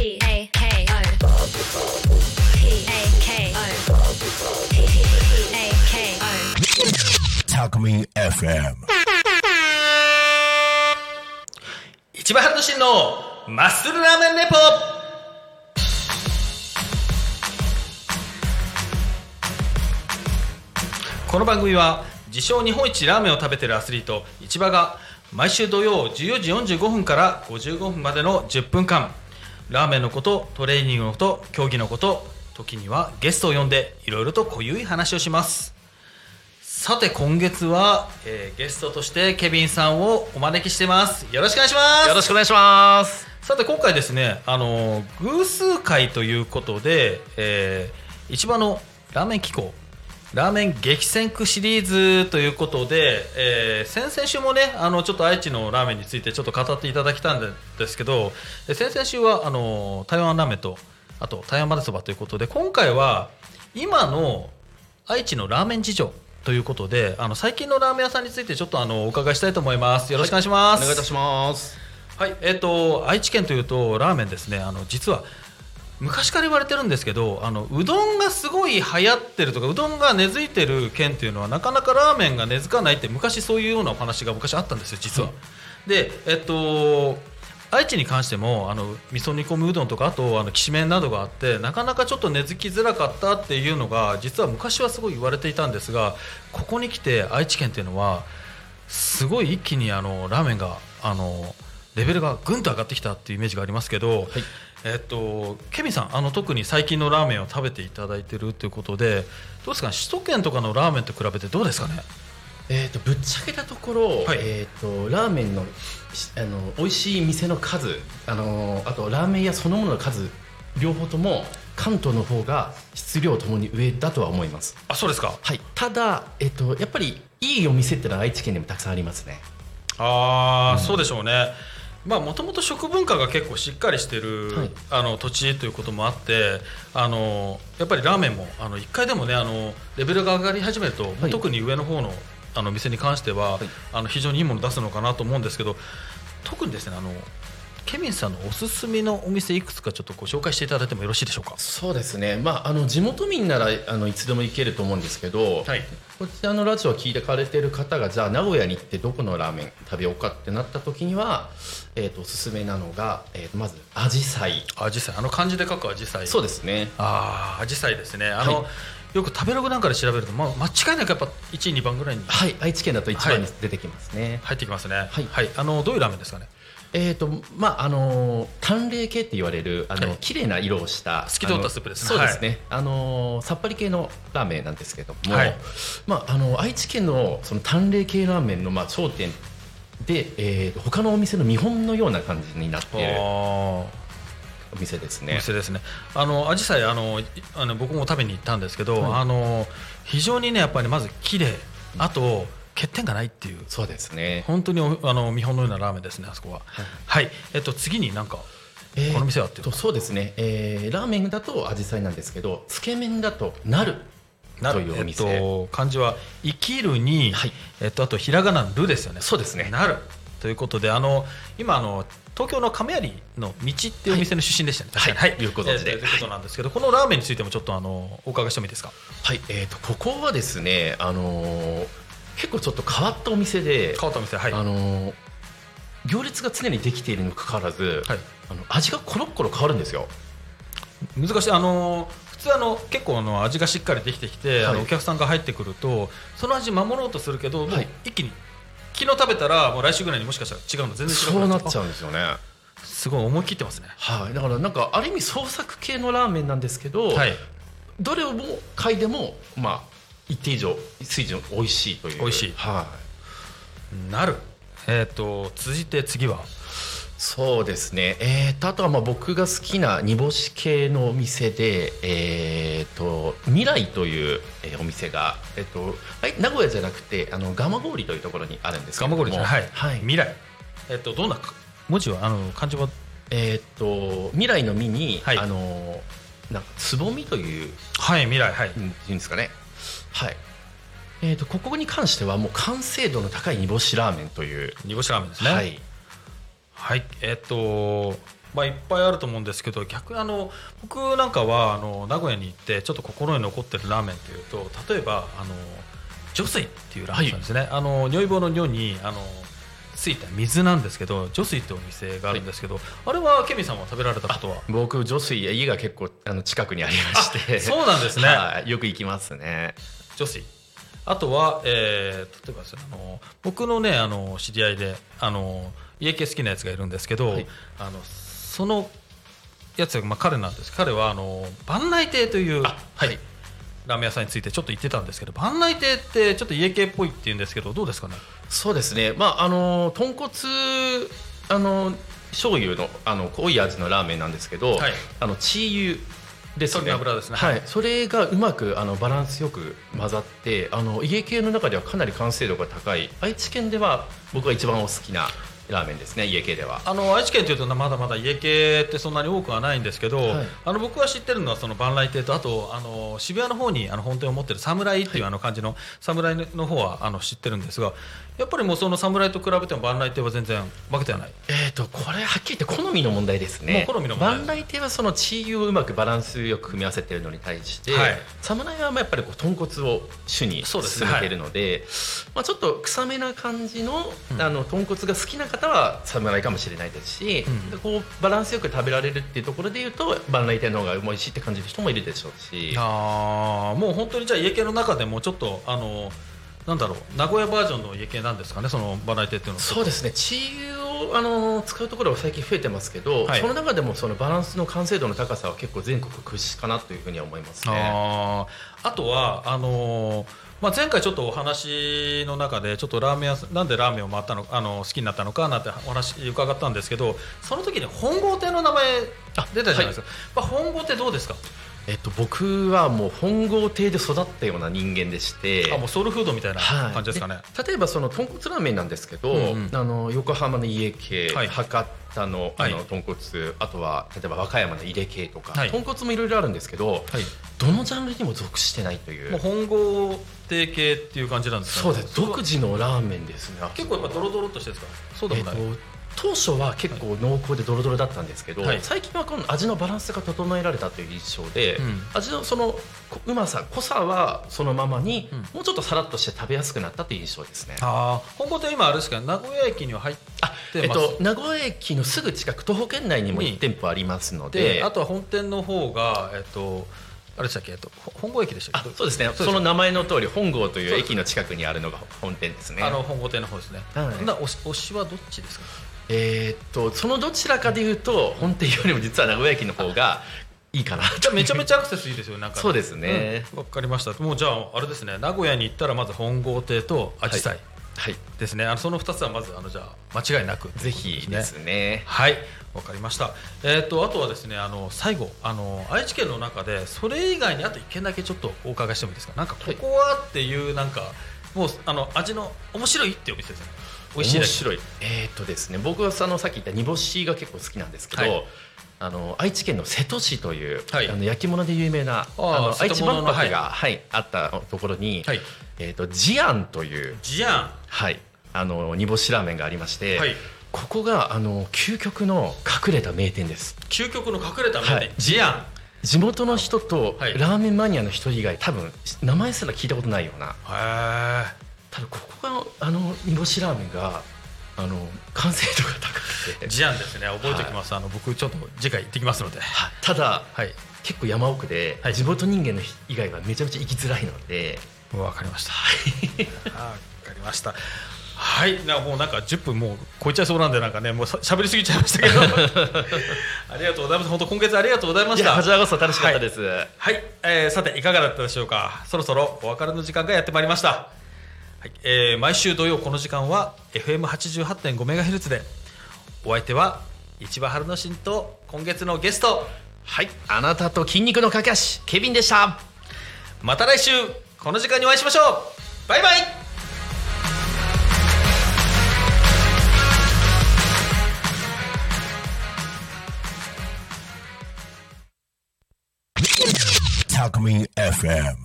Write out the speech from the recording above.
P A K O P A K O P A K O Talk Me FM. 一番ハルトシンのマッスルラーメンレポこの番組は自称日本一ラーメンを食べてるアスリート市場が毎週土曜14時45分から55分までの10分間ラーメンのことトレーニングのこと競技のこと時にはゲストを呼んでいろいろと濃ゆい話をします。さて今月は、えーゲストとしてケビンさんをお招きしてます。よろしくお願いします。よろしくお願いします。さて今回ですねあの偶数回ということで、えー、市場のラーメン機構ラーメン激戦区シリーズということで、えー先々週もねあのちょっと愛知のラーメンについてちょっと語っていただきたんでですけどえー先々週はあの台湾ラーメンとあと台湾まぜそばということで今回は今の愛知のラーメン事情ということであの最近のラーメン屋さんについてちょっとあのお伺いしたいと思いますよろしくお願いします、お願いいたします。はい、えっ、と愛知県というとラーメンですね。あの実は昔から言われてるんですけど、あのうどんがすごい流行ってるとか、うどんが根付いてる県っていうのはなかなかラーメンが根付かないって昔そういうようなお話が昔あったんですよ、実は。で、えっと愛知に関してもあの味噌煮込みうどんとかあとあのきしめんなどがあってなかなかちょっと根付きづらかったっていうのが実は昔はすごい言われていたんですがここに来て愛知県っていうのはすごい一気にあのラーメンがあのレベルがぐんと上がってきたっていうイメージがありますけど、えっと、ケミさんあの特に最近のラーメンを食べていただいてるということでどうですかね？首都圏とかのラーメンと比べてどうですかね？えっ、とぶっちゃけたところ、はいえっ、とラーメンのしあの美味しい店の数、あのあとラーメン屋そのものの数両方とも関東の方が質量ともに上だとは思います。あそうですかはい。ただえっ、とやっぱりいいお店ってのは愛知県でもたくさんありますね。ああ、そうでしょうね。まあもともと食文化が結構しっかりしてる、はい。あの土地ということもあってあのやっぱりラーメンもあの一回でもねあのレベルが上がり始めると、はい。特に上の方のあの店に関しては、はい。あの非常にいいものを出すのかなと思うんですけど特にですねあのケミンさんのおすすめのお店いくつかちょっとご紹介していただいてもよろしいでしょうか？そうですね。まああの地元民ならあのいつでも行けると思うんですけど、はいこちらのラジオを聞いてかれてる方がじゃあ名古屋に行ってどこのラーメン食べようかってなった時には、えー、とおすすめなのが、えー、とまずアジサイアジサイあの漢字で書くアジサイ。そうですねああアジサイですね。あの、はいよく食べログなんかで調べると、まあ、間違いなくやっぱ1位2番ぐらいにはい愛知県だと一番にはい出てきますね、入ってきますね。はいあのどういうラーメンですかね？えっ、とまああのー淡麗系って言われるあの、はい。綺麗な色をした透き通ったスープですそうですね、あのーさっぱり系のラーメンなんですけども、はい。まああの愛知県のその淡麗系ラーメンのまあ頂点で、えーと他のお店の見本のような感じになっているあお店ですおね。店ですね。あのアジサイあのいあの僕も食べに行ったんですけど、はい。あの非常にねやっぱりまず綺麗、あと欠点がないっていう。そうですね。本当におあの見本のようなラーメンですねあそこは。はい。えっと次になんかえーこの店はっていうとそうですね、えーラーメンだとアジサイなんですけどつけ麺だとなる。なる。えっというお店、と漢字は生きるに、はい。えっとあとひらがなのるですよね。そうですね。なる。ということであの今あの東京の亀有の道っていうお店の出身でしたね。確かに。はい。よくご存知で。えーということなんですけど、このラーメンについてもちょっとあのお伺いしてもいいですか？はい。えー、とここはですね、あのー結構ちょっと変わったお店で、変わったお店はい。あのー行列が常にできているにもかかわらず、はい。あの味がコロッコロ変わるんですよ。難しい。あの普通あの結構あの味がしっかりできてきて、あのはいお客さんが入ってくるとその味守ろうとするけど、はい。一気に昨日食べたらもう来週ぐらいにもしかしたら違うの全然違うそうなっちゃううんですよね。すごい思い切ってますね。はい、だからなんかある意味創作系のラーメンなんですけど、はい。どれをも嗅いでもまあ一定以上水準美味しいという。美味しい。はい。なる。えっ、と続いて次は？そうですね、えー、とあとはまあ僕が好きな煮干し系のお店で、えー、と未来という、えーお店が、えーとはい、名古屋じゃなくてあの蒲郡というところにあるんですけども。郡ですねはい、はい。未来。えっ、とどんなか？文字は？あの漢字は？えー、と未来の「実に、はい。あのなんかつぼみというはい未来はい。うんいうんですかねはい。えー、とここに関してはもう完成度の高い煮干しラーメンという、煮干しラーメンですね。はい。はい。えっ、とまあ、いっぱいあると思うんですけど逆にあの僕なんかはあの名古屋に行ってちょっと心に残ってるラーメンというと例えばあの女水っていうラーメンなんですね、あの如意棒の如にあのついた水なんですけど女水ってお店があるんですけど、あれはケミさんは食べられたことは？僕女水家が結構あの近くにありまして。そうなんですね。はい。よく行きますね。女子あとは、えー例えばあの僕のねあの知り合いであの家系好きなやつがいるんですけど、はい。あのそのやつが、まあ、彼なんです。彼はあの万内亭というあはいラーメン屋さんについてちょっと言ってたんですけど万内亭ってちょっと家系っぽいって言うんですけどどうですかね？そうですね。まああの豚骨あの醤油のあの濃い味のラーメンなんですけど、はい。あのチー油ですね。油ですね。ははいい、それがうまくあのバランスよく混ざってあの家系の中ではかなり完成度が高い。愛知県では僕が一番お好きなラーメンですね家系では。あの愛知県というとまだまだ家系ってそんなに多くはないんですけど、はい。あの僕が知ってるのはその万来亭とあとあの渋谷の方にあの本店を持ってる侍っていうあの感じの侍の方はあの知ってるんですがやっぱりもうその侍と比べても万来亭は全然負けてはない。えー、とこれはっきり言って好みの問題ですね。好みの問題。万来亭はそのチー油をうまくバランスよく組み合わせているのに対して、はい。侍はまあやっぱりこう豚骨を主に進めているのでまあ、ちょっと臭めな感じの,、あの豚骨が好きな方は侍かもしれないですし、うん。でこうバランスよく食べられるっていうところでいうと万来亭の方が美味しいって感じる人もいるでしょうし。あーもう本当にじゃあ家系の中でもちょっとあのなんだろう名古屋バージョンの家系なんですかねその万来亭っていうのは。そうですね。チー油をあの使うところは最近増えてますけど、はい。その中でもそのバランスの完成度の高さは結構全国屈指かなというふうには思いますね。あとはあのーまあ、前回ちょっとお話の中でちょっとラーメン屋なんでラーメンを回ったのあの好きになったのかなってお話伺ったんですけどその時に本郷亭の名前あ出たじゃないですか、まあ、本郷亭どうですか？えっと、僕はもう本郷亭で育ったような人間でして。あもうソウルフードみたいなはい。感じですかね、で例えばその豚骨ラーメンなんですけど、うんうん。あの横浜の家系、はい。博多のあはい。の豚骨、あとは例えば和歌山の入れ系とか、はい。豚骨もいろいろあるんですけどはい、どのジャンルにも属してないという。もう本郷亭系っていう感じなんですかね。そうです。独自のラーメンですね。結構やっぱドロドロっとしてですか？そうでえっもない、と当初は結構濃厚でドロドロだったんですけど、はい。最近はこの味のバランスが整えられたという印象で、うん。味のそのこうまさ濃さはそのままに、うん。もうちょっとさらっとして食べやすくなったという印象ですね。ああ本郷亭今あれですか名古屋駅には入ってあえっと、名古屋駅のすぐ近く徒歩圏内にもに。1店舗ありますので。であとは本店の方がえっとあれでしたっけ、えっと、ほ本郷駅でしたっけ？あそうですね。その名前の通り本郷という駅の近くにあるのが本店ですね。あの本郷店の方ですね。はい。な推し推しはどっちですか？えーっとそのどちらかでいうと本店よりも実は名古屋駅の方がいいかな。じゃあめちゃめちゃアクセスいいですよなんか。そうですね。うん。わ、かりました。もうじゃああれですね。名古屋に行ったらまず本郷亭とアジサイはいですね。あのその二つはまずあのじゃあ間違いなくぜひですねはい、わかりました。えっ、とあとはですね、あの最後あの愛知県の中でそれ以外にあと一件だけちょっとお伺いしてもいいですか？なんかここはっていうなんかもうあの味の面白いっていうお店ですね。美味しい。面白いえーっとですね僕はあのさっき言った煮干しが結構好きなんですけど、はいあの愛知県の瀬戸市という、はいあの焼き物で有名なあの愛知万博が、はいあったところに、はい。えーっとジアンというジアン。はいあの煮干しラーメンがありまして、はい。ここがあの究極の隠れた名店です究極の隠れた名店、はいジアン。地元の人とはいラーメンマニアの人以外多分名前すら聞いたことないようなへえ。ただここがあの煮干しラーメンがあの完成度が高くてジアンですね。覚えておきます。あの僕ちょっと次回行ってきますので。はいただはい。結構山奥で、はい地元人間の以外はめちゃめちゃ行きづらいのでわかりました。あわかりました。はい、なもうなんか10分もう超えちゃいそうなんでなんかねもうさ喋りすぎちゃいましたけど。ありがとうございます。本当今月ありがとうございました。いやこちらこそ楽しかったです、はい、えーさていかがだったでしょうか？そろそろお別れの時間がやってまいりました、はい。えー毎週土曜この時間は FM88.5MHz でお相手は市場春之進と今月のゲスト。はい。あなたと筋肉の架け橋ケビンでした。また来週この時間にお会いしましょう。バイバイ Alchemy FM.